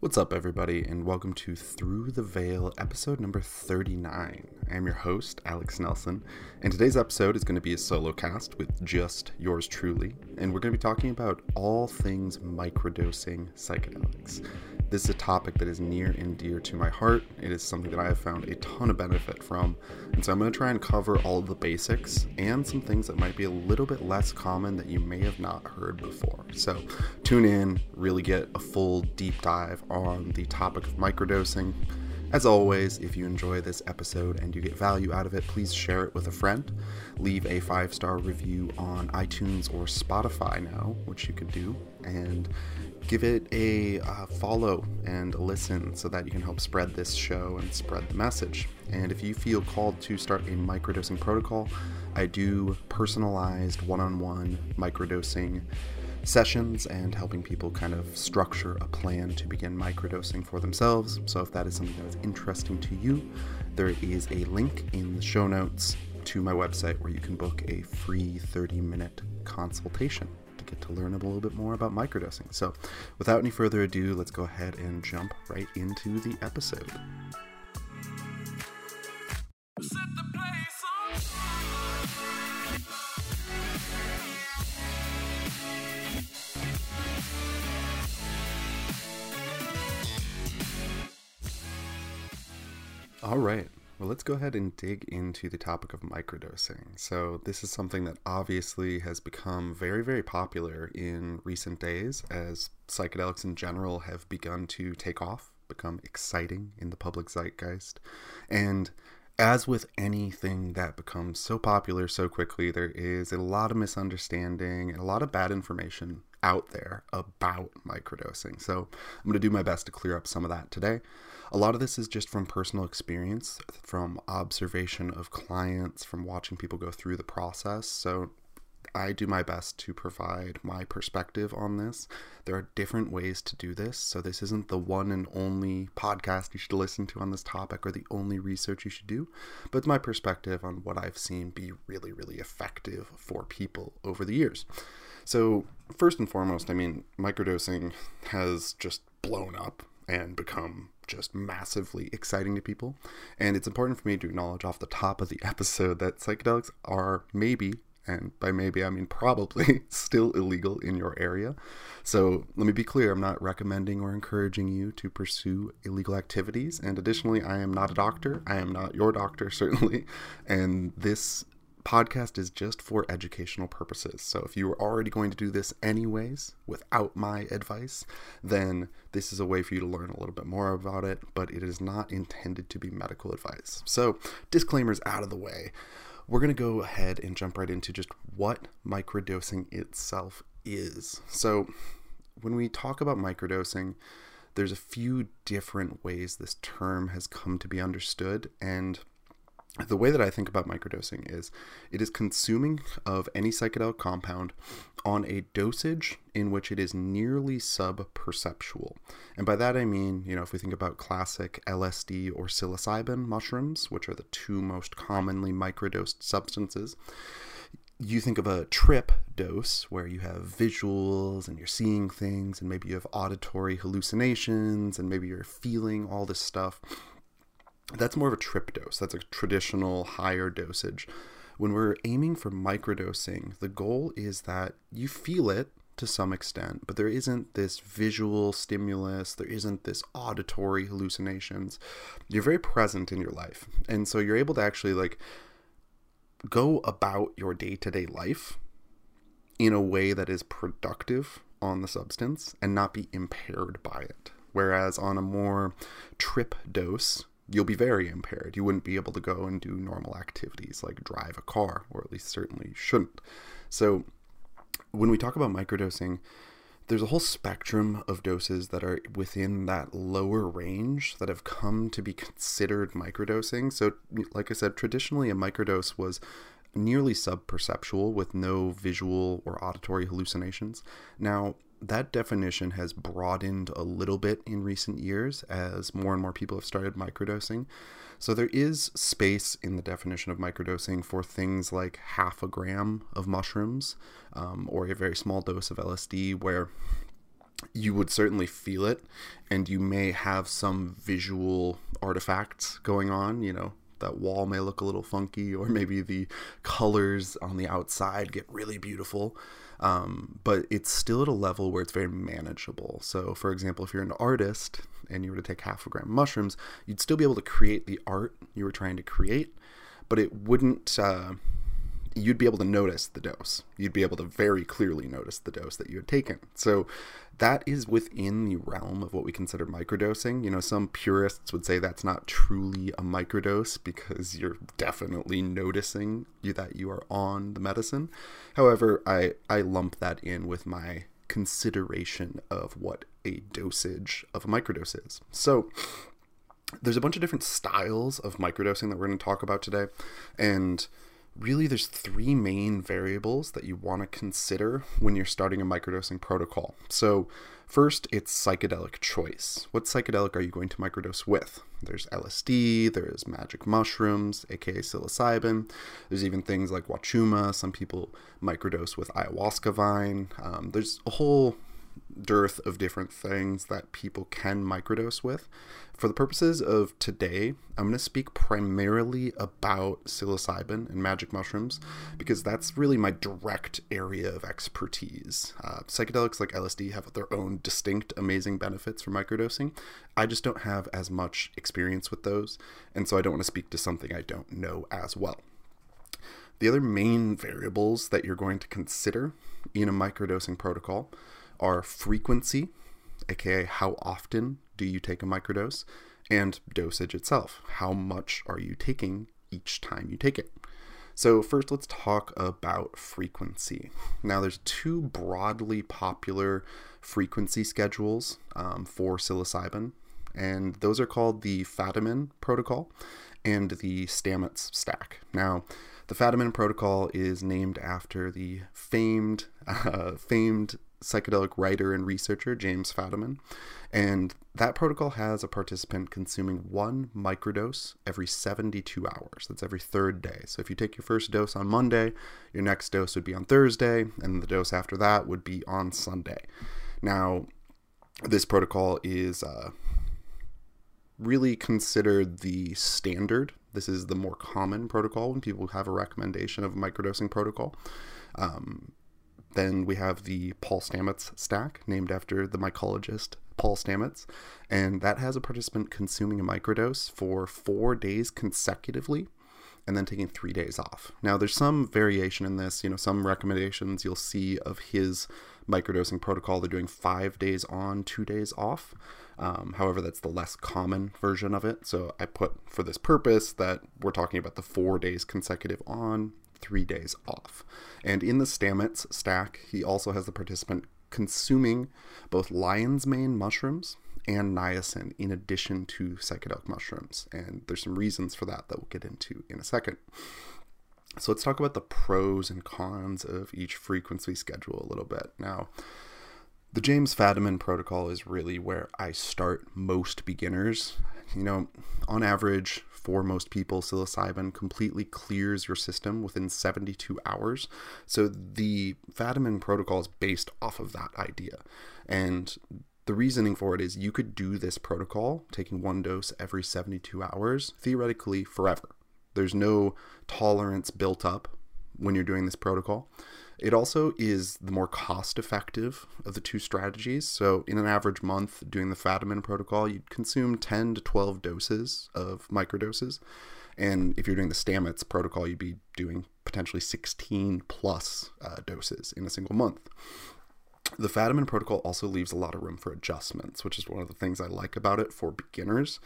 What's up, everybody, and welcome to Through the Veil, episode number 39. I am your host, Alex Nelson, and today's episode is going to be a solo cast with just yours truly, and we're going to be talking about all things microdosing psychedelics. This is a topic that is near and dear to my heart. It is something that I have found a ton of benefit from. And so I'm going to try and cover all of the basics and some things that might be a little bit less common that you may have not heard before. So tune in, really get a full deep dive on the topic of microdosing. As always, if you enjoy this episode and you get value out of it, please share it with a friend. Leave a five star review on iTunes or Spotify now, which you could do. And give it a uh, follow and a listen so that you can help spread this show and spread the message. And if you feel called to start a microdosing protocol, I do personalized one on one microdosing sessions and helping people kind of structure a plan to begin microdosing for themselves. So if that is something that is interesting to you, there is a link in the show notes to my website where you can book a free 30 minute consultation get to learn a little bit more about microdosing. So, without any further ado, let's go ahead and jump right into the episode. All right. Well, let's go ahead and dig into the topic of microdosing. So, this is something that obviously has become very, very popular in recent days as psychedelics in general have begun to take off, become exciting in the public zeitgeist. And as with anything that becomes so popular so quickly, there is a lot of misunderstanding and a lot of bad information out there about microdosing. So, I'm going to do my best to clear up some of that today. A lot of this is just from personal experience, from observation of clients, from watching people go through the process. So I do my best to provide my perspective on this. There are different ways to do this. So, this isn't the one and only podcast you should listen to on this topic or the only research you should do, but it's my perspective on what I've seen be really, really effective for people over the years. So, first and foremost, I mean, microdosing has just blown up and become just massively exciting to people. And it's important for me to acknowledge off the top of the episode that psychedelics are maybe, and by maybe I mean probably, still illegal in your area. So let me be clear I'm not recommending or encouraging you to pursue illegal activities. And additionally, I am not a doctor. I am not your doctor, certainly. And this podcast is just for educational purposes. So if you are already going to do this anyways without my advice, then this is a way for you to learn a little bit more about it, but it is not intended to be medical advice. So, disclaimers out of the way. We're going to go ahead and jump right into just what microdosing itself is. So, when we talk about microdosing, there's a few different ways this term has come to be understood and the way that I think about microdosing is it is consuming of any psychedelic compound on a dosage in which it is nearly sub-perceptual. And by that I mean, you know, if we think about classic LSD or psilocybin mushrooms, which are the two most commonly microdosed substances, you think of a trip dose where you have visuals and you're seeing things and maybe you have auditory hallucinations and maybe you're feeling all this stuff that's more of a trip dose. That's a traditional higher dosage. When we're aiming for microdosing, the goal is that you feel it to some extent, but there isn't this visual stimulus, there isn't this auditory hallucinations. You're very present in your life. And so you're able to actually like go about your day-to-day life in a way that is productive on the substance and not be impaired by it. Whereas on a more trip dose, you'll be very impaired. You wouldn't be able to go and do normal activities like drive a car, or at least certainly shouldn't. So, when we talk about microdosing, there's a whole spectrum of doses that are within that lower range that have come to be considered microdosing. So, like I said, traditionally a microdose was nearly subperceptual with no visual or auditory hallucinations. Now, that definition has broadened a little bit in recent years as more and more people have started microdosing. So there is space in the definition of microdosing for things like half a gram of mushrooms um, or a very small dose of LSD, where you would certainly feel it, and you may have some visual artifacts going on, you know, that wall may look a little funky, or maybe the colors on the outside get really beautiful. Um, but it's still at a level where it's very manageable. So, for example, if you're an artist and you were to take half a gram of mushrooms, you'd still be able to create the art you were trying to create, but it wouldn't. Uh, you'd be able to notice the dose. You'd be able to very clearly notice the dose that you had taken. So that is within the realm of what we consider microdosing. You know, some purists would say that's not truly a microdose because you're definitely noticing you, that you are on the medicine. However, I, I lump that in with my consideration of what a dosage of a microdose is. So there's a bunch of different styles of microdosing that we're going to talk about today. And really there's three main variables that you want to consider when you're starting a microdosing protocol. So first, it's psychedelic choice. What psychedelic are you going to microdose with? There's LSD, there's magic mushrooms, aka psilocybin. There's even things like wachuma. Some people microdose with ayahuasca vine. Um, there's a whole dearth of different things that people can microdose with. For the purposes of today, I'm going to speak primarily about psilocybin and magic mushrooms because that's really my direct area of expertise. Uh, psychedelics like LSD have their own distinct, amazing benefits for microdosing. I just don't have as much experience with those, and so I don't want to speak to something I don't know as well. The other main variables that you're going to consider in a microdosing protocol are frequency, aka how often do you take a microdose, and dosage itself. How much are you taking each time you take it? So, first, let's talk about frequency. Now, there's two broadly popular frequency schedules um, for psilocybin, and those are called the Fadiman protocol and the Stamets stack. Now, the Fadiman protocol is named after the famed, uh, famed psychedelic writer and researcher James Fadiman. And that protocol has a participant consuming one microdose every 72 hours. That's every third day. So if you take your first dose on Monday, your next dose would be on Thursday, and the dose after that would be on Sunday. Now, this protocol is uh, really considered the standard. This is the more common protocol when people have a recommendation of a microdosing protocol. Um, then we have the Paul Stamets stack, named after the mycologist Paul Stamets, and that has a participant consuming a microdose for four days consecutively and then taking three days off. Now, there's some variation in this. You know, some recommendations you'll see of his microdosing protocol, they're doing five days on, two days off. Um, however, that's the less common version of it. So I put for this purpose that we're talking about the four days consecutive on, three days off. And in the Stamets stack, he also has the participant consuming both lion's mane mushrooms and niacin in addition to psychedelic mushrooms. And there's some reasons for that that we'll get into in a second. So let's talk about the pros and cons of each frequency schedule a little bit. Now, the James Fadiman protocol is really where I start most beginners. You know, on average, for most people, psilocybin completely clears your system within 72 hours. So the Fadiman protocol is based off of that idea. And the reasoning for it is you could do this protocol, taking one dose every 72 hours, theoretically forever. There's no tolerance built up when you're doing this protocol. It also is the more cost effective of the two strategies. So, in an average month doing the Fadiman protocol, you'd consume 10 to 12 doses of microdoses. And if you're doing the Stamets protocol, you'd be doing potentially 16 plus uh, doses in a single month. The Fadiman protocol also leaves a lot of room for adjustments, which is one of the things I like about it for beginners.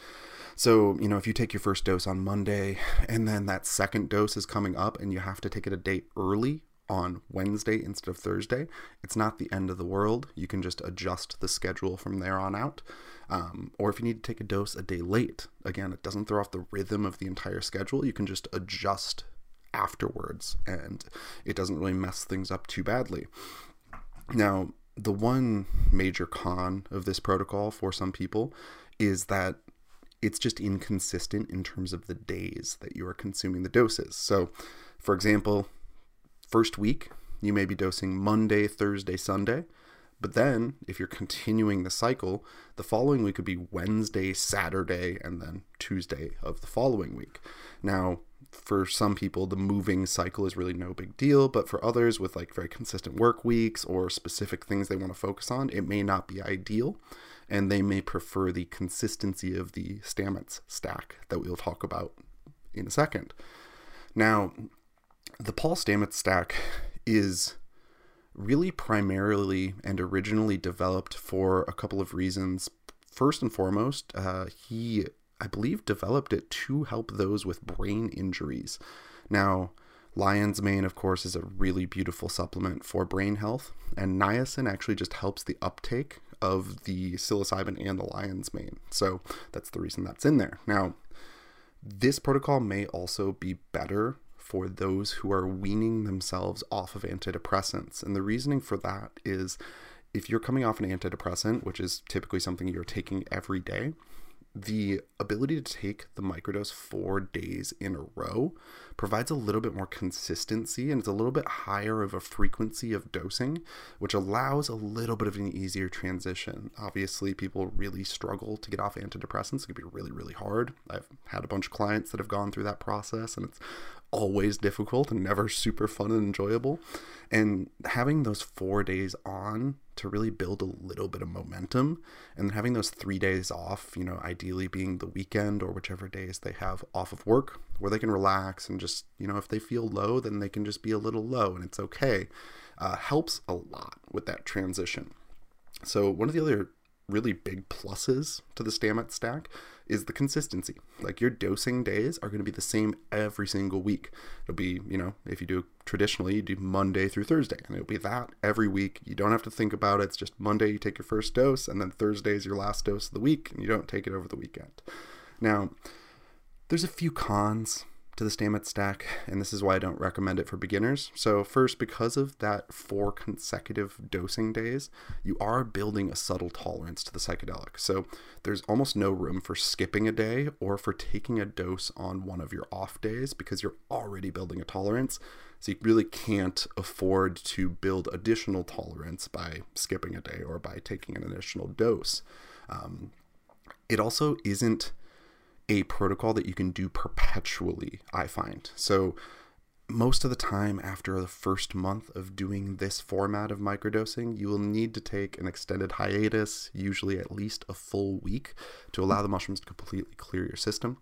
So, you know, if you take your first dose on Monday and then that second dose is coming up and you have to take it a day early on Wednesday instead of Thursday, it's not the end of the world. You can just adjust the schedule from there on out. Um, or if you need to take a dose a day late, again, it doesn't throw off the rhythm of the entire schedule. You can just adjust afterwards and it doesn't really mess things up too badly. Now, the one major con of this protocol for some people is that it's just inconsistent in terms of the days that you are consuming the doses. So, for example, first week, you may be dosing Monday, Thursday, Sunday, But then, if you're continuing the cycle, the following week could be Wednesday, Saturday, and then Tuesday of the following week. Now, for some people, the moving cycle is really no big deal, but for others with like very consistent work weeks or specific things they want to focus on, it may not be ideal, and they may prefer the consistency of the Stamets stack that we'll talk about in a second. Now, the Paul Stamets stack is really primarily and originally developed for a couple of reasons. First and foremost, uh, he, I believe, developed it to help those with brain injuries. Now, Lion's Mane, of course, is a really beautiful supplement for brain health, and niacin actually just helps the uptake of the psilocybin and the lion's mane. So that's the reason that's in there. Now, this protocol may also be better for those who are weaning themselves off of antidepressants. And the reasoning for that is if you're coming off an antidepressant, which is typically something you're taking every day, the ability to take the microdose four days in a row provides a little bit more consistency and it's a little bit higher of a frequency of dosing, which allows a little bit of an easier transition. Obviously, people really struggle to get off antidepressants. It can be really, really hard. I've had a bunch of clients that have gone through that process and it's always difficult and never super fun and enjoyable. And having those four days on to really build a little bit of momentum and having those three days off, you know, ideally being the weekend or whichever days they have off of work where they can relax and just, you know, if they feel low, then they can just be a little low and it's okay, uh, helps a lot with that transition. So, one of the other really big pluses to the Stamets stack is the consistency. Like your dosing days are going to be the same every single week. It'll be, you know, if you do traditionally, you do Monday through Thursday, and it'll be that every week. You don't have to think about it. It's just Monday, you take your first dose, and then Thursday is your last dose of the week, and you don't take it over the weekend. Now, there's a few cons to the Stamets stack, and this is why I don't recommend it for beginners. So, first, because of that four consecutive dosing days, you are building a subtle tolerance to the psychedelic. So, there's almost no room for skipping a day or for taking a dose on one of your off days because you're already building a tolerance. So, you really can't afford to build additional tolerance by skipping a day or by taking an additional dose. Um, it also isn't a protocol that you can do perpetually, I find. So, most of the time, after the first month of doing this format of microdosing, you will need to take an extended hiatus, usually at least a full week, to allow the mushrooms to completely clear your system.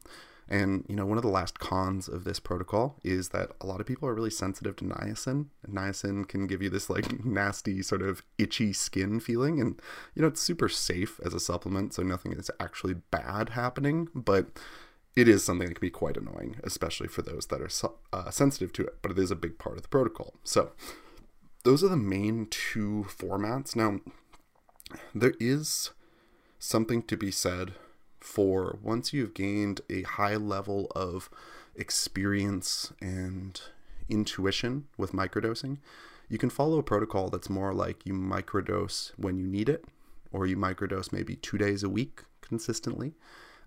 And you know, one of the last cons of this protocol is that a lot of people are really sensitive to niacin. Niacin can give you this like nasty sort of itchy skin feeling, and you know, it's super safe as a supplement, so nothing is actually bad happening, but it is something that can be quite annoying, especially for those that are uh, sensitive to it. But it is a big part of the protocol. So those are the main two formats. Now, there is something to be said for once you've gained a high level of experience and intuition with microdosing, you can follow a protocol that's more like you microdose when you need it, or you microdose maybe two days a week consistently.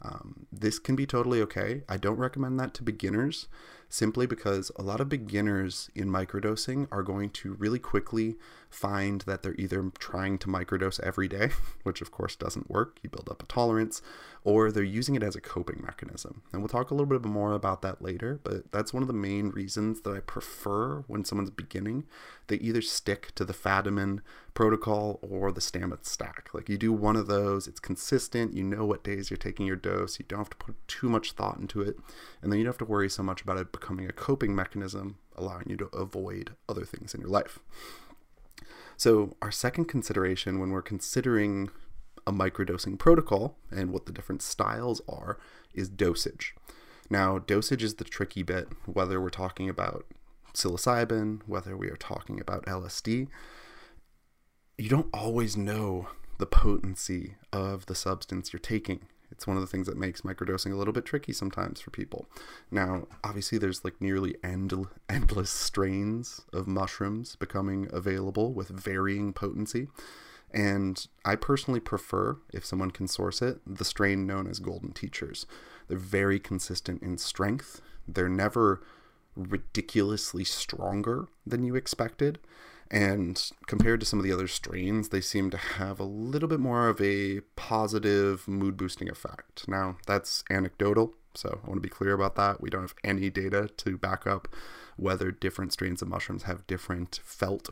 Um, this can be totally okay. I don't recommend that to beginners simply because a lot of beginners in microdosing are going to really quickly find that they're either trying to microdose every day, which of course doesn't work, you build up a tolerance, or they're using it as a coping mechanism. And we'll talk a little bit more about that later, but that's one of the main reasons that I prefer when someone's beginning, they either stick to the Fadiman protocol or the Stamets stack. Like you do one of those, it's consistent, you know what days you're taking your dose, you don't have to put too much thought into it, and then you don't have to worry so much about it becoming a coping mechanism, allowing you to avoid other things in your life. So, our second consideration when we're considering a microdosing protocol and what the different styles are is dosage. Now, dosage is the tricky bit, whether we're talking about psilocybin, whether we are talking about LSD. You don't always know the potency of the substance you're taking. It's one of the things that makes microdosing a little bit tricky sometimes for people. Now, obviously, there's like nearly end- endless strains of mushrooms becoming available with varying potency. And I personally prefer, if someone can source it, the strain known as Golden Teachers. They're very consistent in strength. They're never ridiculously stronger than you expected. And compared to some of the other strains, they seem to have a little bit more of a positive mood boosting effect. Now, that's anecdotal, so I want to be clear about that. We don't have any data to back up whether different strains of mushrooms have different felt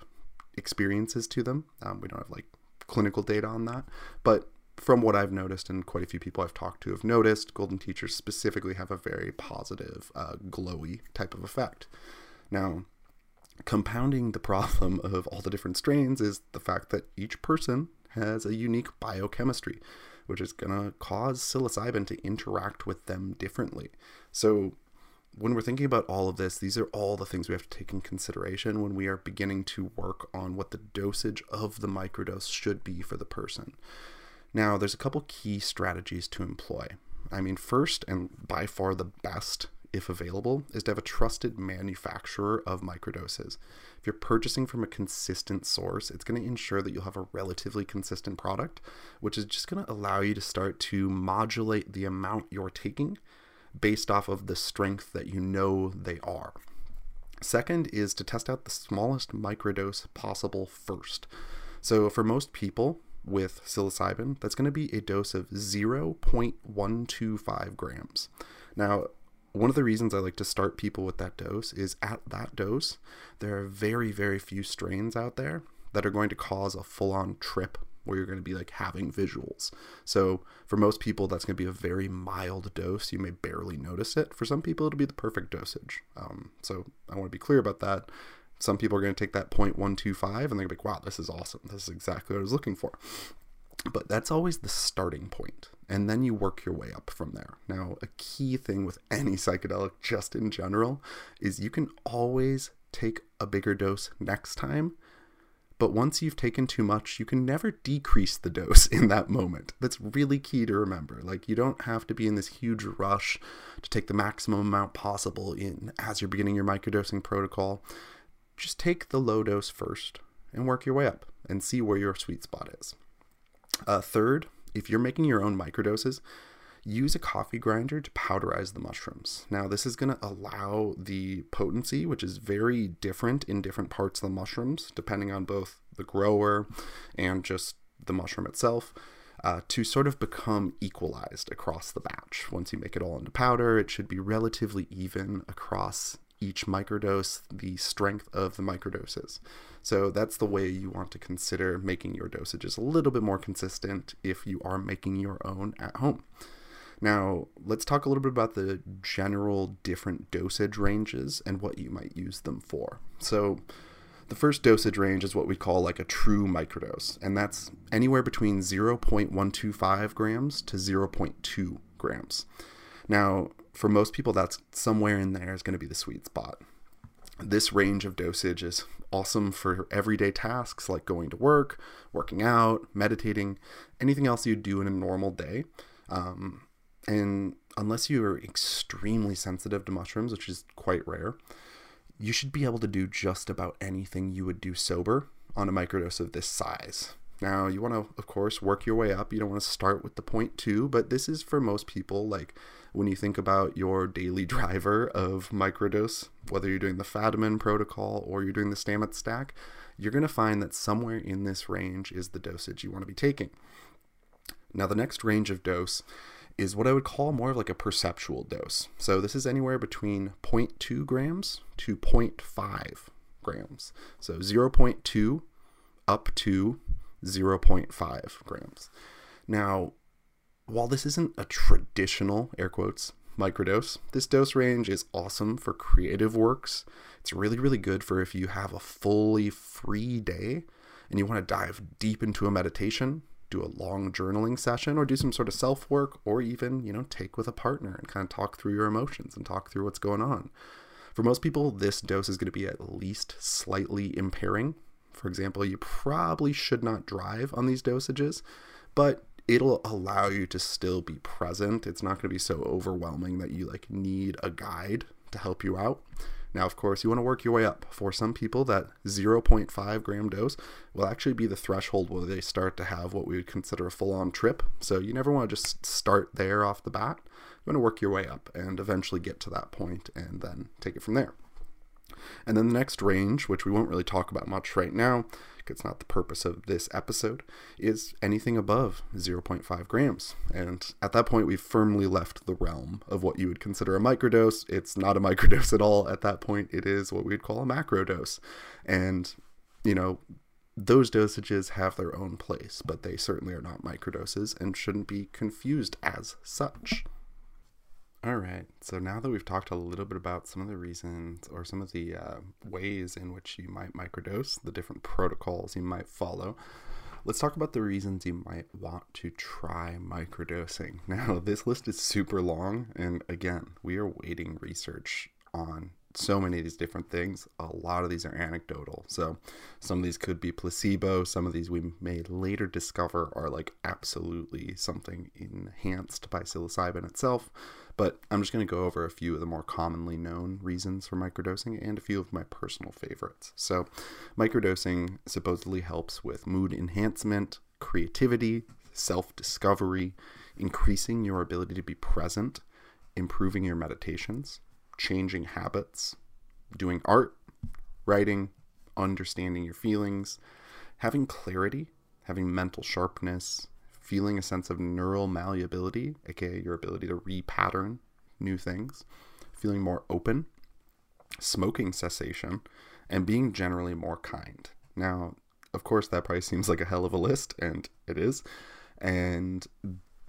experiences to them. Um, we don't have like clinical data on that. But from what I've noticed, and quite a few people I've talked to have noticed, golden teachers specifically have a very positive, uh, glowy type of effect. Now, compounding the problem of all the different strains is the fact that each person has a unique biochemistry, which is going to cause psilocybin to interact with them differently. So, when we're thinking about all of this, these are all the things we have to take in consideration when we are beginning to work on what the dosage of the microdose should be for the person. Now, there's a couple key strategies to employ. I mean, first and by far the best, if available, is to have a trusted manufacturer of microdoses. If you're purchasing from a consistent source, it's going to ensure that you'll have a relatively consistent product, which is just going to allow you to start to modulate the amount you're taking based off of the strength that you know they are. Second is to test out the smallest microdose possible first. So, for most people with psilocybin, that's going to be a dose of 0.125 grams. Now, one of the reasons I like to start people with that dose is at that dose, there are very, very few strains out there that are going to cause a full on trip where you're going to be like having visuals. So for most people, that's going to be a very mild dose. You may barely notice it. For some people, it'll be the perfect dosage. Um, so I want to be clear about that. Some people are going to take that 0.125 and they're like, wow, this is awesome. This is exactly what I was looking for. But that's always the starting point, and then you work your way up from there. Now, a key thing with any psychedelic, just in general, is you can always take a bigger dose next time but once you've taken too much, you can never decrease the dose in that moment. That's really key to remember. Like, you don't have to be in this huge rush to take the maximum amount possible in as you're beginning your microdosing protocol. Just take the low dose first and work your way up and see where your sweet spot is. Uh, third, if you're making your own microdoses, use a coffee grinder to powderize the mushrooms. Now, this is going to allow the potency, which is very different in different parts of the mushrooms, depending on both the grower and just the mushroom itself. Uh, to sort of become equalized across the batch. Once you make it all into powder, it should be relatively even across each microdose, the strength of the microdoses. So that's the way you want to consider making your dosages a little bit more consistent if you are making your own at home. Now, let's talk a little bit about the general different dosage ranges and what you might use them for. So, the first dosage range is what we call like a true microdose, and that's anywhere between 0.125 grams to 0.2 grams. Now, for most people, that's somewhere in there is going to be the sweet spot. This range of dosage is awesome for everyday tasks like going to work, working out, meditating, anything else you do in a normal day. Um, and unless you are extremely sensitive to mushrooms, which is quite rare, you should be able to do just about anything you would do sober on a microdose of this size. Now, you want to, of course, work your way up. You don't want to start with the point two, but this is for most people. Like when you think about your daily driver of microdose, whether you're doing the Fadiman protocol or you're doing the Stamets stack, you're going to find that somewhere in this range is the dosage you want to be taking. Now, the next range of dose is what I would call more of like a perceptual dose. So this is anywhere between 0.2 grams to 0.5 grams. So 0.2 up to 0.5 grams. Now, while this isn't a traditional, air quotes, microdose, this dose range is awesome for creative works. It's really, really good for if you have a fully free day and you want to dive deep into a meditation do a long journaling session or do some sort of self work or even, you know, take with a partner and kind of talk through your emotions and talk through what's going on. For most people, this dose is going to be at least slightly impairing. For example, you probably should not drive on these dosages, but it'll allow you to still be present. It's not going to be so overwhelming that you like need a guide to help you out. Now, of course, you want to work your way up. For some people, that 0.5 gram dose will actually be the threshold where they start to have what we would consider a full on trip. So you never want to just start there off the bat. You want to work your way up and eventually get to that point and then take it from there. And then the next range, which we won't really talk about much right now, it's not the purpose of this episode, is anything above 0.5 grams. And at that point, we've firmly left the realm of what you would consider a microdose. It's not a microdose at all. At that point, it is what we'd call a macrodose. And, you know, those dosages have their own place, but they certainly are not microdoses and shouldn't be confused as such. All right, so now that we've talked a little bit about some of the reasons or some of the uh, ways in which you might microdose, the different protocols you might follow, let's talk about the reasons you might want to try microdosing. Now, this list is super long, and again, we are waiting research on so many of these different things. A lot of these are anecdotal. So some of these could be placebo. Some of these we may later discover are like absolutely something enhanced by psilocybin itself. But I'm just going to go over a few of the more commonly known reasons for microdosing and a few of my personal favorites. So, microdosing supposedly helps with mood enhancement, creativity, self discovery, increasing your ability to be present, improving your meditations, changing habits, doing art, writing, understanding your feelings, having clarity, having mental sharpness, feeling a sense of neural malleability, aka your ability to repattern new things, feeling more open, smoking cessation, and being generally more kind. Now, of course, that probably seems like a hell of a list, and it is. And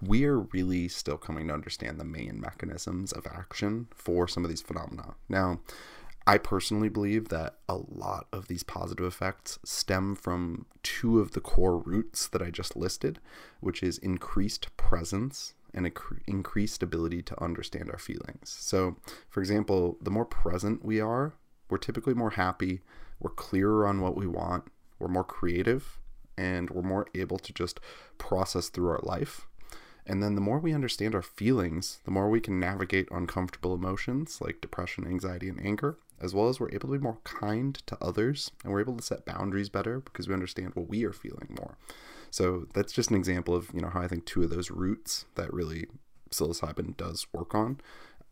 we are really still coming to understand the main mechanisms of action for some of these phenomena. Now, I personally believe that a lot of these positive effects stem from two of the core roots that I just listed, which is increased presence and increased ability to understand our feelings. So, for example, the more present we are, we're typically more happy, we're clearer on what we want, we're more creative, and we're more able to just process through our life and then the more we understand our feelings, the more we can navigate uncomfortable emotions like depression, anxiety, and anger, as well as we're able to be more kind to others and we're able to set boundaries better because we understand what we are feeling more. So that's just an example of, you know, how I think two of those roots that really psilocybin does work on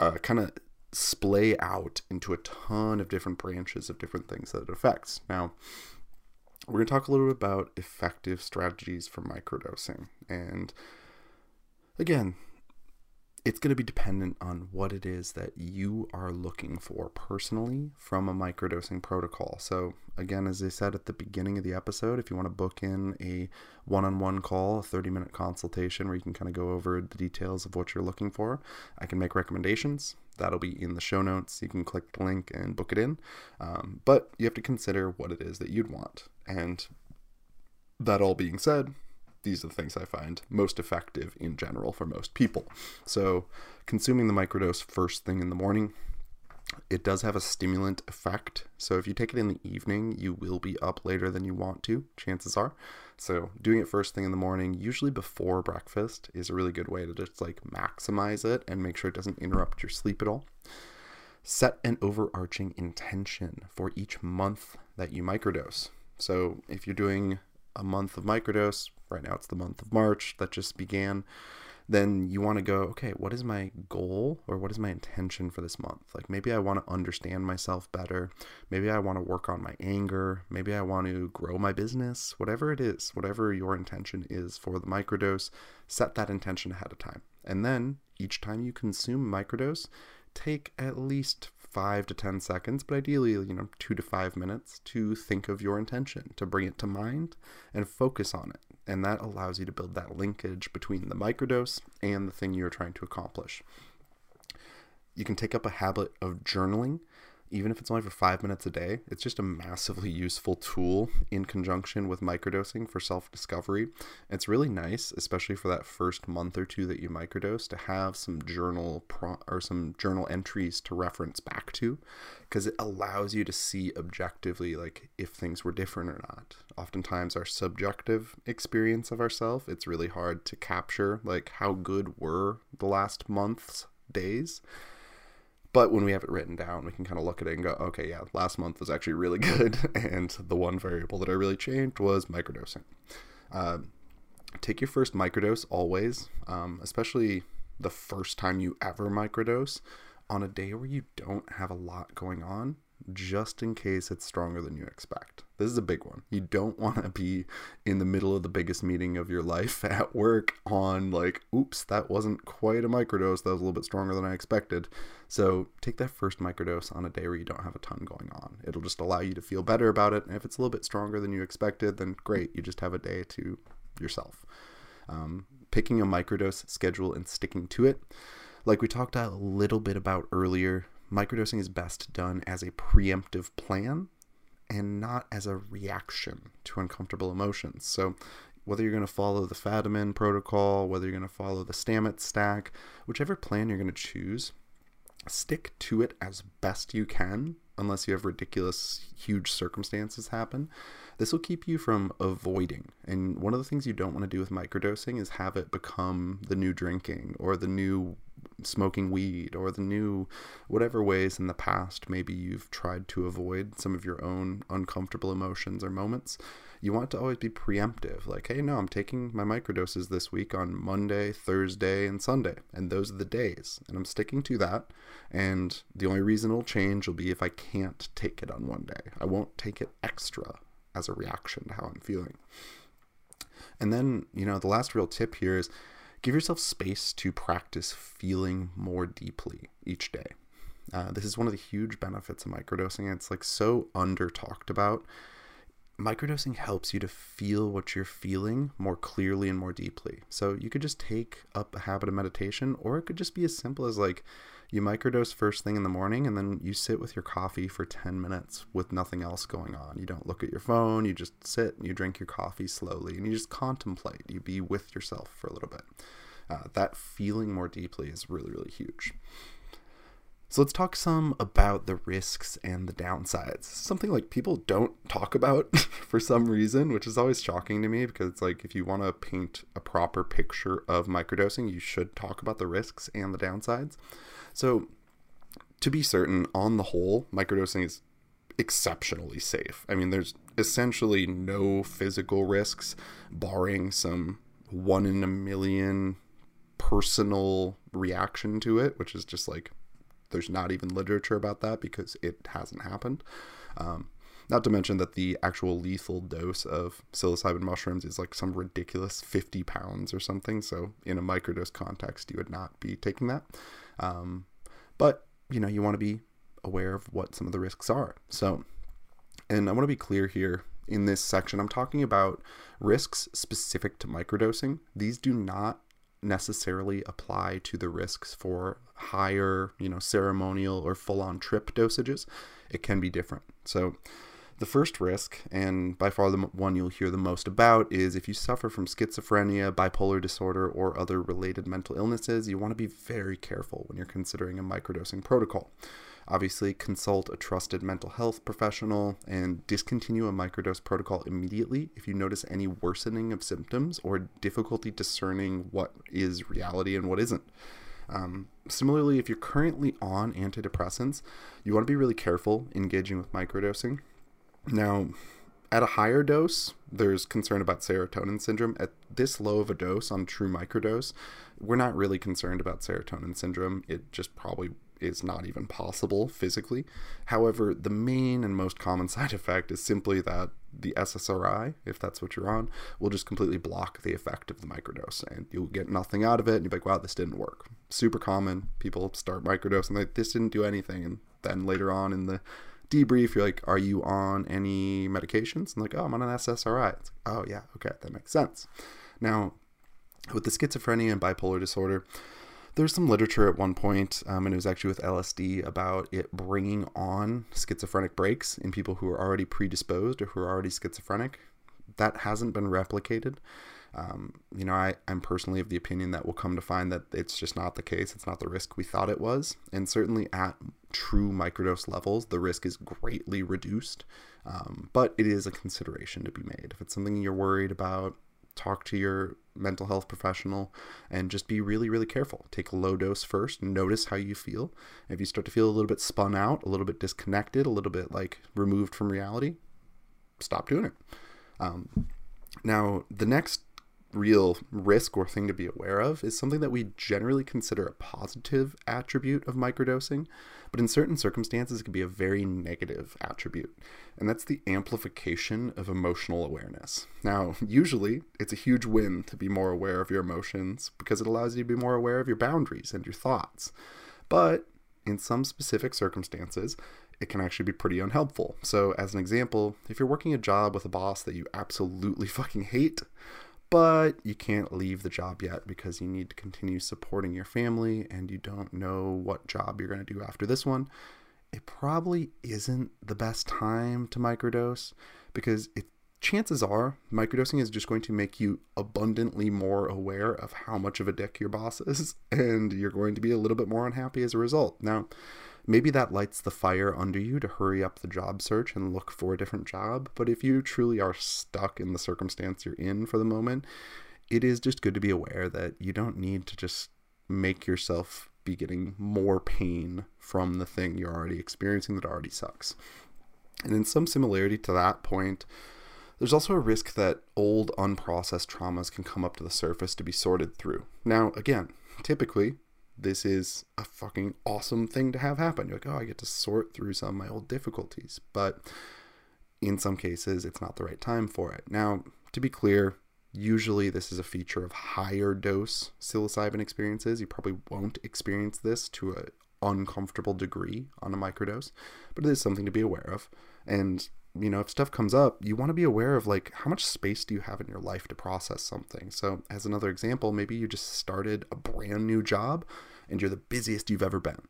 uh, kind of splay out into a ton of different branches of different things that it affects. Now, we're going to talk a little bit about effective strategies for microdosing and again, it's going to be dependent on what it is that you are looking for personally from a microdosing protocol. So, again, as I said at the beginning of the episode, if you want to book in a one on one call, a 30 minute consultation where you can kind of go over the details of what you're looking for, I can make recommendations. That'll be in the show notes. You can click the link and book it in. Um, but you have to consider what it is that you'd want. And that all being said, these are the things I find most effective in general for most people. So, consuming the microdose first thing in the morning, it does have a stimulant effect. So, if you take it in the evening, you will be up later than you want to, chances are. So, doing it first thing in the morning, usually before breakfast, is a really good way to just like maximize it and make sure it doesn't interrupt your sleep at all. Set an overarching intention for each month that you microdose. So, if you're doing a month of microdose, right now it's the month of March that just began, then you want to go, okay, what is my goal or what is my intention for this month? Like maybe I want to understand myself better. Maybe I want to work on my anger. Maybe I want to grow my business. Whatever it is, whatever your intention is for the microdose, set that intention ahead of time. And then each time you consume microdose, take at least five to 10 seconds, but ideally, you know, two to five minutes to think of your intention, to bring it to mind and focus on it. And that allows you to build that linkage between the microdose and the thing you're trying to accomplish. You can take up a habit of journaling even if it's only for five minutes a day, it's just a massively useful tool in conjunction with microdosing for self discovery. It's really nice, especially for that first month or two that you microdose, to have some journal pro- or some journal entries to reference back to, because it allows you to see objectively, like if things were different or not. Oftentimes, our subjective experience of ourselves, it's really hard to capture, like how good were the last month's days but when we have it written down, we can kind of look at it and go, okay, yeah, last month was actually really good. And the one variable that I really changed was microdosing. Uh, take your first microdose always, um, especially the first time you ever microdose on a day where you don't have a lot going on. just in case it's stronger than you expect. This is a big one. You don't want to be in the middle of the biggest meeting of your life at work on, like, oops, that wasn't quite a microdose. That was a little bit stronger than I expected. So take that first microdose on a day where you don't have a ton going on. It'll just allow you to feel better about it. And if it's a little bit stronger than you expected, then great. You just have a day to yourself. Um, picking a microdose schedule and sticking to it. Like we talked a little bit about earlier, microdosing is best done as a preemptive plan and not as a reaction to uncomfortable emotions. So, whether you're going to follow the Fadiman protocol, whether you're going to follow the Stamets stack, whichever plan you're going to choose, stick to it as best you can, unless you have ridiculous, huge circumstances happen. This will keep you from avoiding. And one of the things you don't want to do with microdosing is have it become the new drinking or the new smoking weed or the new whatever ways in the past maybe you've tried to avoid some of your own uncomfortable emotions or moments you want to always be preemptive. Like hey no i'm taking my microdoses this week on monday thursday and sunday and those are the days and i'm sticking to that and the only reason it'll change will be if i can't take it on one day. I won't take it extra as a reaction to how i'm feeling. And then you know the last real tip here is Give yourself space to practice feeling more deeply each day. Uh, this is one of the huge benefits of microdosing. It's like so under talked about. Microdosing helps you to feel what you're feeling more clearly and more deeply. So you could just take up a habit of meditation, or it could just be as simple as like you microdose first thing in the morning and then you sit with your coffee for 10 minutes with nothing else going on. You don't look at your phone, you just sit and you drink your coffee slowly and you just contemplate. You be with yourself for a little bit. Uh, that feeling more deeply is really, really huge. So let's talk some about the risks and the downsides. Something like people don't talk about for some reason, which is always shocking to me because it's like if you want to paint a proper picture of microdosing, you should talk about the risks and the downsides. So, to be certain, on the whole, microdosing is exceptionally safe. I mean, there's essentially no physical risks, barring some one in a million personal reaction to it, which is just like there's not even literature about that because it hasn't happened. Um, not to mention that the actual lethal dose of psilocybin mushrooms is like some ridiculous 50 pounds or something. So, in a microdose context, you would not be taking that. Um, but, you know, you want to be aware of what some of the risks are. So, and I want to be clear here in this section, I'm talking about risks specific to microdosing. These do not necessarily apply to the risks for higher, you know, ceremonial or full on trip dosages. It can be different. So, the first risk, and by far the one you'll hear the most about, is if you suffer from schizophrenia, bipolar disorder, or other related mental illnesses, you want to be very careful when you're considering a microdosing protocol. Obviously, consult a trusted mental health professional and discontinue a microdose protocol immediately if you notice any worsening of symptoms or difficulty discerning what is reality and what isn't. Um, similarly, if you're currently on antidepressants, you want to be really careful engaging with microdosing now, at a higher dose, there's concern about serotonin syndrome. At this low of a dose on true microdose, we're not really concerned about serotonin syndrome. It just probably is not even possible physically. However, the main and most common side effect is simply that the SSRI, if that's what you're on, will just completely block the effect of the microdose and you'll get nothing out of it. And you're like, wow, this didn't work. Super common. People start microdose and like, this didn't do anything. And then later on in the debrief, you're like, are you on any medications? And like, oh, I'm on an SSRI. It's like, oh, yeah, okay, that makes sense. Now, with the schizophrenia and bipolar disorder, there's some literature at one point, um, and it was actually with LSD about it bringing on schizophrenic breaks in people who are already predisposed or who are already schizophrenic. That hasn't been replicated. Um, you know, I, I'm personally of the opinion that we'll come to find that it's just not the case. It's not the risk we thought it was. And certainly at true microdose levels, the risk is greatly reduced. Um, but it is a consideration to be made. If it's something you're worried about, talk to your mental health professional and just be really, really careful. Take a low dose first, notice how you feel. If you start to feel a little bit spun out, a little bit disconnected, a little bit like removed from reality, stop doing it. Um, now, the next real risk or thing to be aware of is something that we generally consider a positive attribute of microdosing, but in certain circumstances it can be a very negative attribute, and that's the amplification of emotional awareness. Now, usually it's a huge win to be more aware of your emotions because it allows you to be more aware of your boundaries and your thoughts. But in some specific circumstances, it can actually be pretty unhelpful. So, as an example, if you're working a job with a boss that you absolutely fucking hate, but you can't leave the job yet because you need to continue supporting your family and you don't know what job you're going to do after this one, it probably isn't the best time to microdose because it chances are microdosing is just going to make you abundantly more aware of how much of a dick your boss is and you're going to be a little bit more unhappy as a result. Now, maybe that lights the fire under you to hurry up the job search and look for a different job. But if you truly are stuck in the circumstance you're in for the moment, it is just good to be aware that you don't need to just make yourself be getting more pain from the thing you're already experiencing that already sucks. And in some similarity to that point, there's also a risk that old unprocessed traumas can come up to the surface to be sorted through. Now, again, typically this is a fucking awesome thing to have happen. You're like, oh, I get to sort through some of my old difficulties. But in some cases, it's not the right time for it. Now, to be clear, usually this is a feature of higher dose psilocybin experiences. You probably won't experience this to an uncomfortable degree on a microdose, but it is something to be aware of. And you know, if stuff comes up, you want to be aware of like how much space do you have in your life to process something. So, as another example, maybe you just started a brand new job and you're the busiest you've ever been.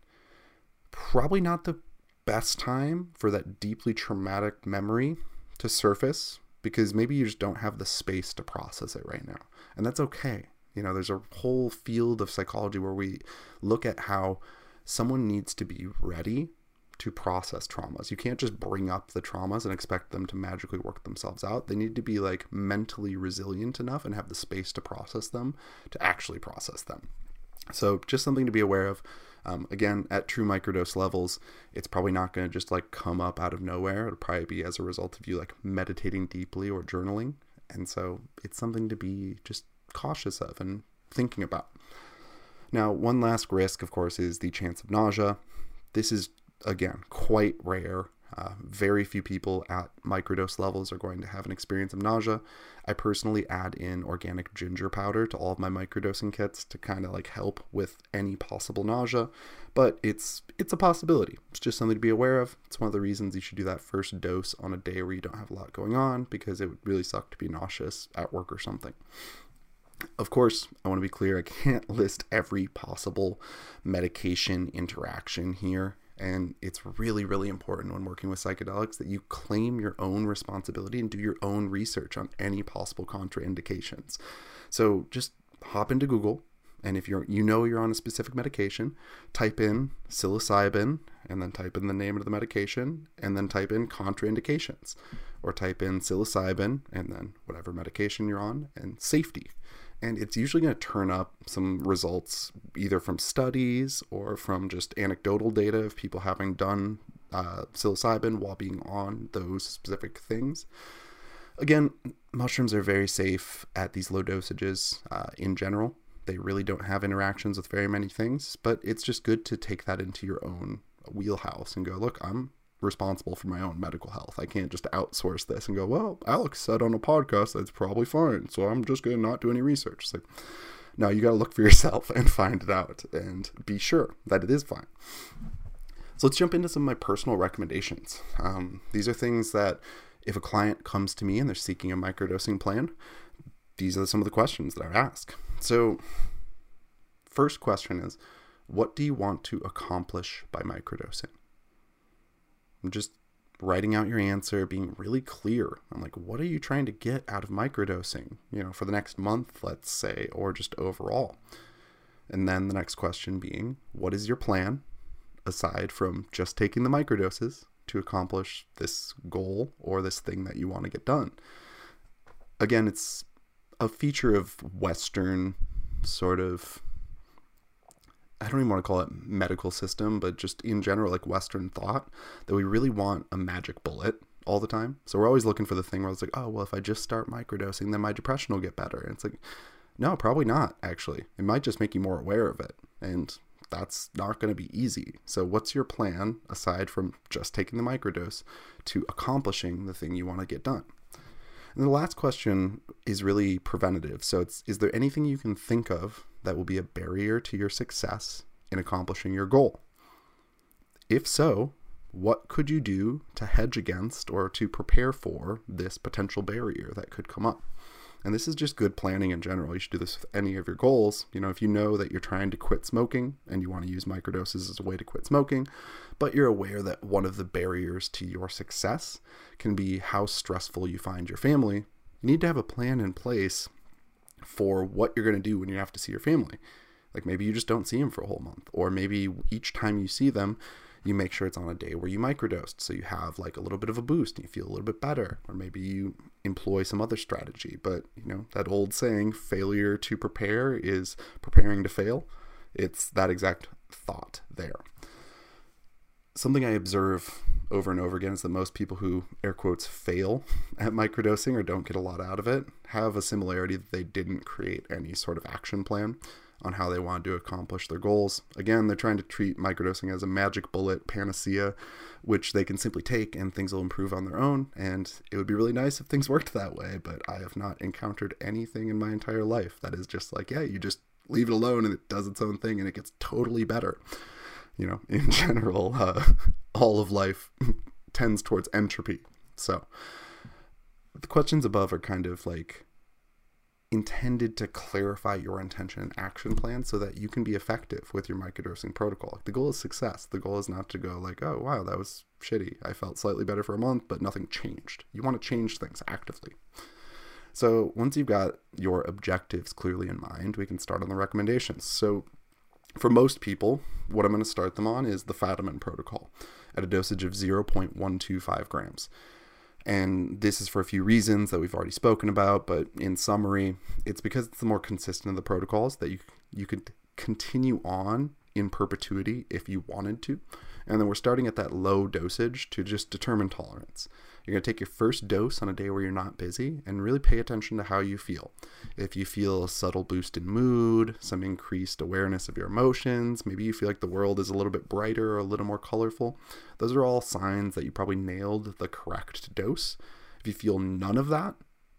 Probably not the best time for that deeply traumatic memory to surface because maybe you just don't have the space to process it right now. And that's okay. You know, there's a whole field of psychology where we look at how someone needs to be ready to process traumas. You can't just bring up the traumas and expect them to magically work themselves out. They need to be like mentally resilient enough and have the space to process them to actually process them. So, just something to be aware of. Um, again, at true microdose levels, it's probably not going to just like come up out of nowhere. It'll probably be as a result of you like meditating deeply or journaling. And so, it's something to be just cautious of and thinking about. Now, one last risk, of course, is the chance of nausea. This is again, quite rare. Uh, very few people at microdose levels are going to have an experience of nausea. I personally add in organic ginger powder to all of my microdosing kits to kind of like help with any possible nausea, but it's it's a possibility. It's just something to be aware of. It's one of the reasons you should do that first dose on a day where you don't have a lot going on because it would really suck to be nauseous at work or something. Of course, I want to be clear, I can't list every possible medication interaction here. And it's really, really important when working with psychedelics that you claim your own responsibility and do your own research on any possible contraindications. So just hop into Google, and if you're you know you're on a specific medication, type in psilocybin and then type in the name of the medication and then type in contraindications or type in psilocybin and then whatever medication you're on and safety and it's usually going to turn up some results either from studies or from just anecdotal data of people having done uh, psilocybin while being on those specific things. Again, mushrooms are very safe at these low dosages uh, in general. They really don't have interactions with very many things, but it's just good to take that into your own wheelhouse and go, look, I'm responsible for my own medical health. I can't just outsource this and go, well, Alex said on a podcast that's probably fine, so I'm just going to not do any research. It's like, no, you got to look for yourself and find it out and be sure that it is fine. So let's jump into some of my personal recommendations. Um, these are things that if a client comes to me and they're seeking a microdosing plan, these are some of the questions that I ask. So, first question is, what do you want to accomplish by microdosing? Just writing out your answer, being really clear on like what are you trying to get out of microdosing, you know, for the next month, let's say, or just overall. And then the next question being, what is your plan aside from just taking the microdoses to accomplish this goal or this thing that you want to get done? Again, it's a feature of Western sort of I don't even want to call it medical system, but just in general, like Western thought, that we really want a magic bullet all the time. So we're always looking for the thing where it's like, oh, well, if I just start microdosing, then my depression will get better. And it's like, no, probably not, actually. It might just make you more aware of it. And that's not going to be easy. So, what's your plan aside from just taking the microdose to accomplishing the thing you want to get done? And the last question is really preventative. So, it's is there anything you can think of that will be a barrier to your success in accomplishing your goal? If so, what could you do to hedge against or to prepare for this potential barrier that could come up? And this is just good planning in general. You should do this with any of your goals. You know, if you know that you're trying to quit smoking and you want to use microdoses as a way to quit smoking, but you're aware that one of the barriers to your success can be how stressful you find your family, you need to have a plan in place for what you're going to do when you have to see your family. Like maybe you just don't see them for a whole month, or maybe each time you see them, you make sure it's on a day where you microdosed so you have like a little bit of a boost and you feel a little bit better or maybe you employ some other strategy. But you know that old saying failure to prepare is preparing to fail. It's that exact thought there. Something i observe over and over again is that most people who air quotes fail at microdosing or don't get a lot out of it have a similarity that they didn't create any sort of action plan on how they want to accomplish their goals. Again, they're trying to treat microdosing as a magic bullet panacea, which they can simply take and things will improve on their own. And it would be really nice if things worked that way, but I have not encountered anything in my entire life that is just like, yeah, you just leave it alone and it does its own thing and it gets totally better. You know, in general, uh, all of life tends towards entropy. So the questions above are kind of like intended to clarify your intention and action plan so that you can be effective with your microdosing protocol. The goal is success. The goal is not to go like, oh, wow, that was shitty. I felt slightly better for a month, but nothing changed. You want to change things actively. So once you've got your objectives clearly in mind, we can start on the recommendations. So for most people, what I'm going to start them on is the Fadiman protocol at a dosage of 0.125 grams. And this is for a few reasons that we've already spoken about, but in summary, it's because it's the more consistent of the protocols that you you could continue on in perpetuity if you wanted to. And then we're starting at that low dosage to just determine tolerance. You're going to take your first dose on a day where you're not busy and really pay attention to how you feel. If you feel a subtle boost in mood, some increased awareness of your emotions, maybe you feel like the world is a little bit brighter or a little more colorful, those are all signs that you probably nailed the correct dose. If you feel none of that,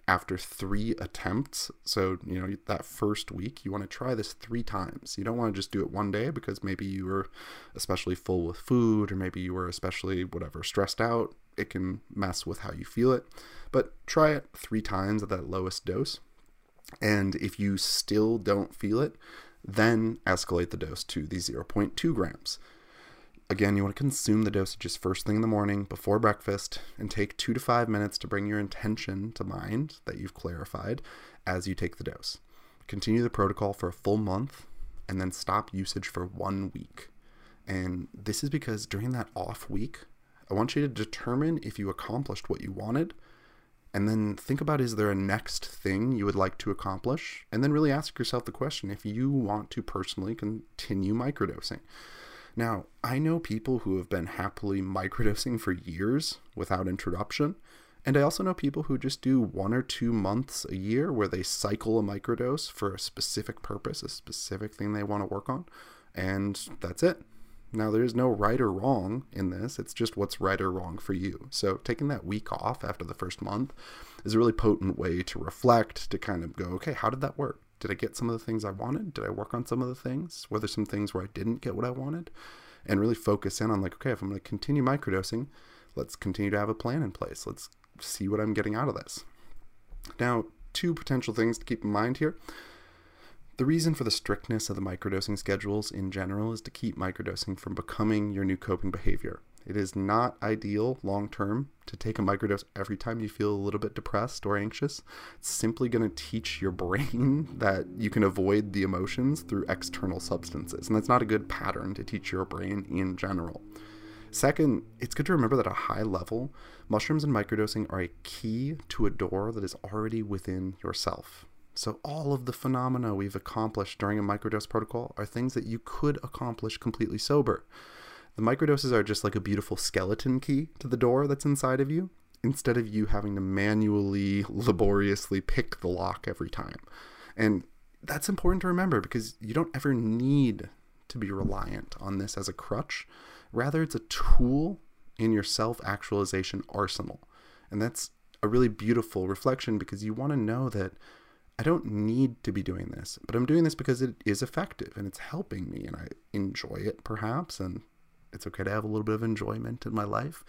after three attempts. So, you know, that first week, you want to try this three times. You don't want to just do it one day because maybe you were especially full with food or maybe you were especially whatever stressed out it can mess with how you feel it. But try it three times at that lowest dose. And if you still don't feel it, then escalate the dose to the 0.2 grams. Again, you want to consume the dosages first thing in the morning before breakfast and take two to five minutes to bring your intention to mind that you've clarified as you take the dose. Continue the protocol for a full month and then stop usage for one week. And this is because during that off week, I want you to determine if you accomplished what you wanted, and then think about is there a next thing you would like to accomplish? And then really ask yourself the question if you want to personally continue microdosing. Now, I know people who have been happily microdosing for years without interruption. And I also know people who just do one or two months a year where they cycle a microdose for a specific purpose, a specific thing they want to work on, and that's it. Now, there's no right or wrong in this. It's just what's right or wrong for you. So, taking that week off after the first month is a really potent way to reflect, to kind of go, okay, how did that work? Did I get some of the things I wanted? Did I work on some of the things? Were there some things where I didn't get what I wanted? And really focus in on, like, okay, if I'm going to continue microdosing, let's continue to have a plan in place. Let's see what I'm getting out of this. Now, two potential things to keep in mind here. The reason for the strictness of the microdosing schedules in general is to keep microdosing from becoming your new coping behavior. It is not ideal long term to take a microdose every time you feel a little bit depressed or anxious. It's simply going to teach your brain that you can avoid the emotions through external substances, and that's not a good pattern to teach your brain in general. Second, it's good to remember that at a high level, mushrooms and microdosing are a key to a door that is already within yourself. So, all of the phenomena we've accomplished during a microdose protocol are things that you could accomplish completely sober. The microdoses are just like a beautiful skeleton key to the door that's inside of you. instead of you having to manually, laboriously pick the lock every time. And that's important to remember because you don't ever need to be reliant on this as a crutch. Rather, it's a tool in your self actualization arsenal. And that's a really beautiful reflection because you want to know that I don't need to be doing this, but I'm doing this because it is effective and it's helping me and I enjoy it perhaps. And it's okay to have a little bit of enjoyment in my life.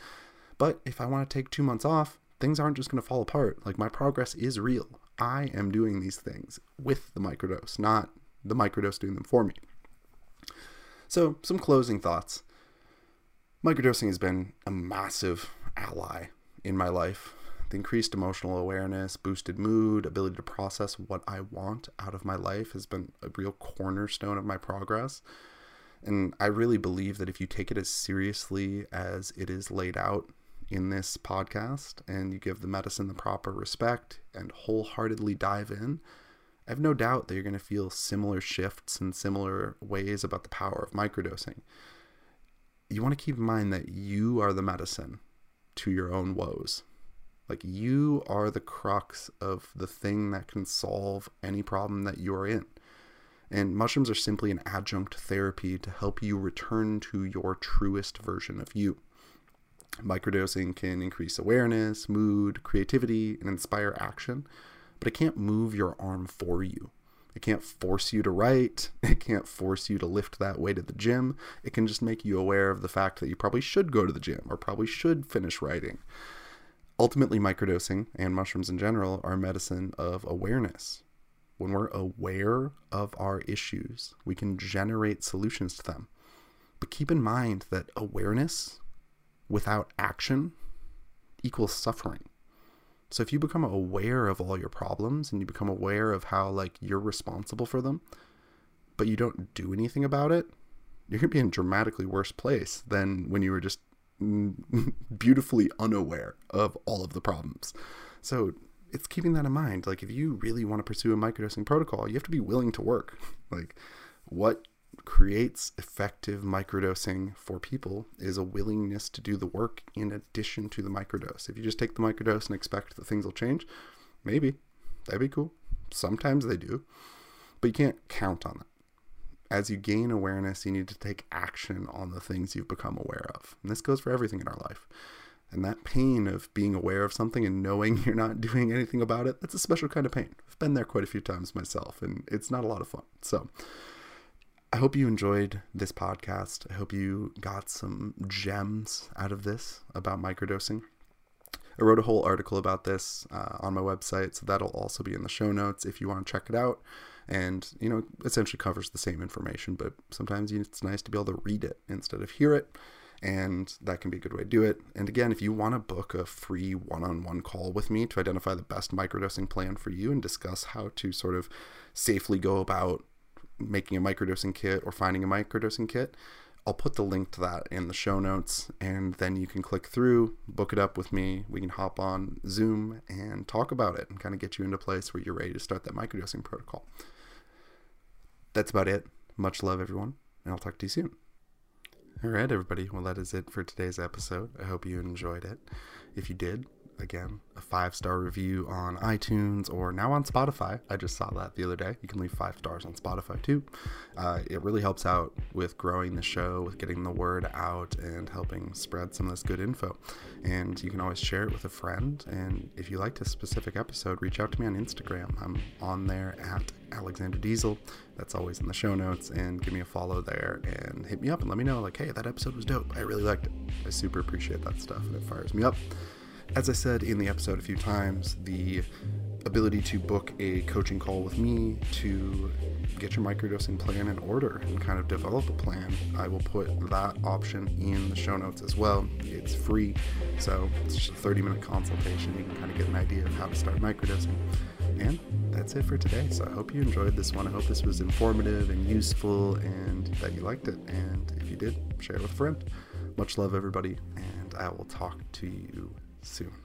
But if I want to take two months off, things aren't just going to fall apart. Like my progress is real. I am doing these things with the microdose, not the microdose doing them for me. So, some closing thoughts. Microdosing has been a massive ally in my life. Increased emotional awareness, boosted mood, ability to process what I want out of my life has been a real cornerstone of my progress. And I really believe that if you take it as seriously as it is laid out in this podcast and you give the medicine the proper respect and wholeheartedly dive in, I have no doubt that you're going to feel similar shifts and similar ways about the power of microdosing. You want to keep in mind that you are the medicine to your own woes. Like you are the crux of the thing that can solve any problem that you're in. And mushrooms are simply an adjunct therapy to help you return to your truest version of you. Microdosing can increase awareness, mood, creativity, and inspire action, but it can't move your arm for you. It can't force you to write. It can't force you to lift that weight at the gym. It can just make you aware of the fact that you probably should go to the gym or probably should finish writing. Ultimately, microdosing and mushrooms in general are medicine of awareness. When we're aware of our issues, we can generate solutions to them. But keep in mind that awareness without action equals suffering. So if you become aware of all your problems and you become aware of how like you're responsible for them, but you don't do anything about it, you're going to be in a dramatically worse place than when you were just beautifully unaware of all of the problems. So it's keeping that in mind. Like if you really want to pursue a microdosing protocol, you have to be willing to work. Like what creates effective microdosing for people is a willingness to do the work in addition to the microdose. If you just take the microdose and expect that things will change, maybe that'd be cool. Sometimes they do, but you can't count on that. As you gain awareness, you need to take action on the things you've become aware of. And this goes for everything in our life. And that pain of being aware of something and knowing you're not doing anything about it, that's a special kind of pain. I've been there quite a few times myself, and it's not a lot of fun. So, I hope you enjoyed this podcast. I hope you got some gems out of this about microdosing. I wrote a whole article about this uh, on my website, so that'll also be in the show notes if you want to check it out. And, you know, essentially covers the same information, but sometimes it's nice to be able to read it instead of hear it. And that can be a good way to do it. And again, if you want to book a free one on one call with me to identify the best microdosing plan for you and discuss how to sort of safely go about making a microdosing kit or finding a microdosing kit, I'll put the link to that in the show notes, and then you can click through, book it up with me. We can hop on Zoom and talk about it and kind of get you into place where you're ready to start that microdosing protocol. That's about it. Much love, everyone, and I'll talk to you soon. All right, everybody. Well, that is it for today's episode. I hope you enjoyed it. If you did, again, a five star review on iTunes or now on Spotify. I just saw that the other day. You can leave five stars on Spotify too. Uh, it really helps out with growing the show, with getting the word out, and helping spread some of this good info. And you can always share it with a friend. And if you liked a specific episode, reach out to me on Instagram. I'm on there at Alexander Diesel. That's always in the show notes. And give me a follow there and hit me up and let me know, like, hey, that episode was dope. I really liked it. I super appreciate that stuff and it fires me up. As I said in the episode a few times, the ability to book a coaching call with me to get your microdosing plan in order and kind of develop a plan, I will put that option in the show notes as well. It's free, so it's just a 30 minute consultation. You can kind of get an idea of how to start microdosing. And that's it for today. So I hope you enjoyed this one. I hope this was informative and useful and that you liked it. And if you did, share it with a friend. Much love, everybody, and I will talk to you soon.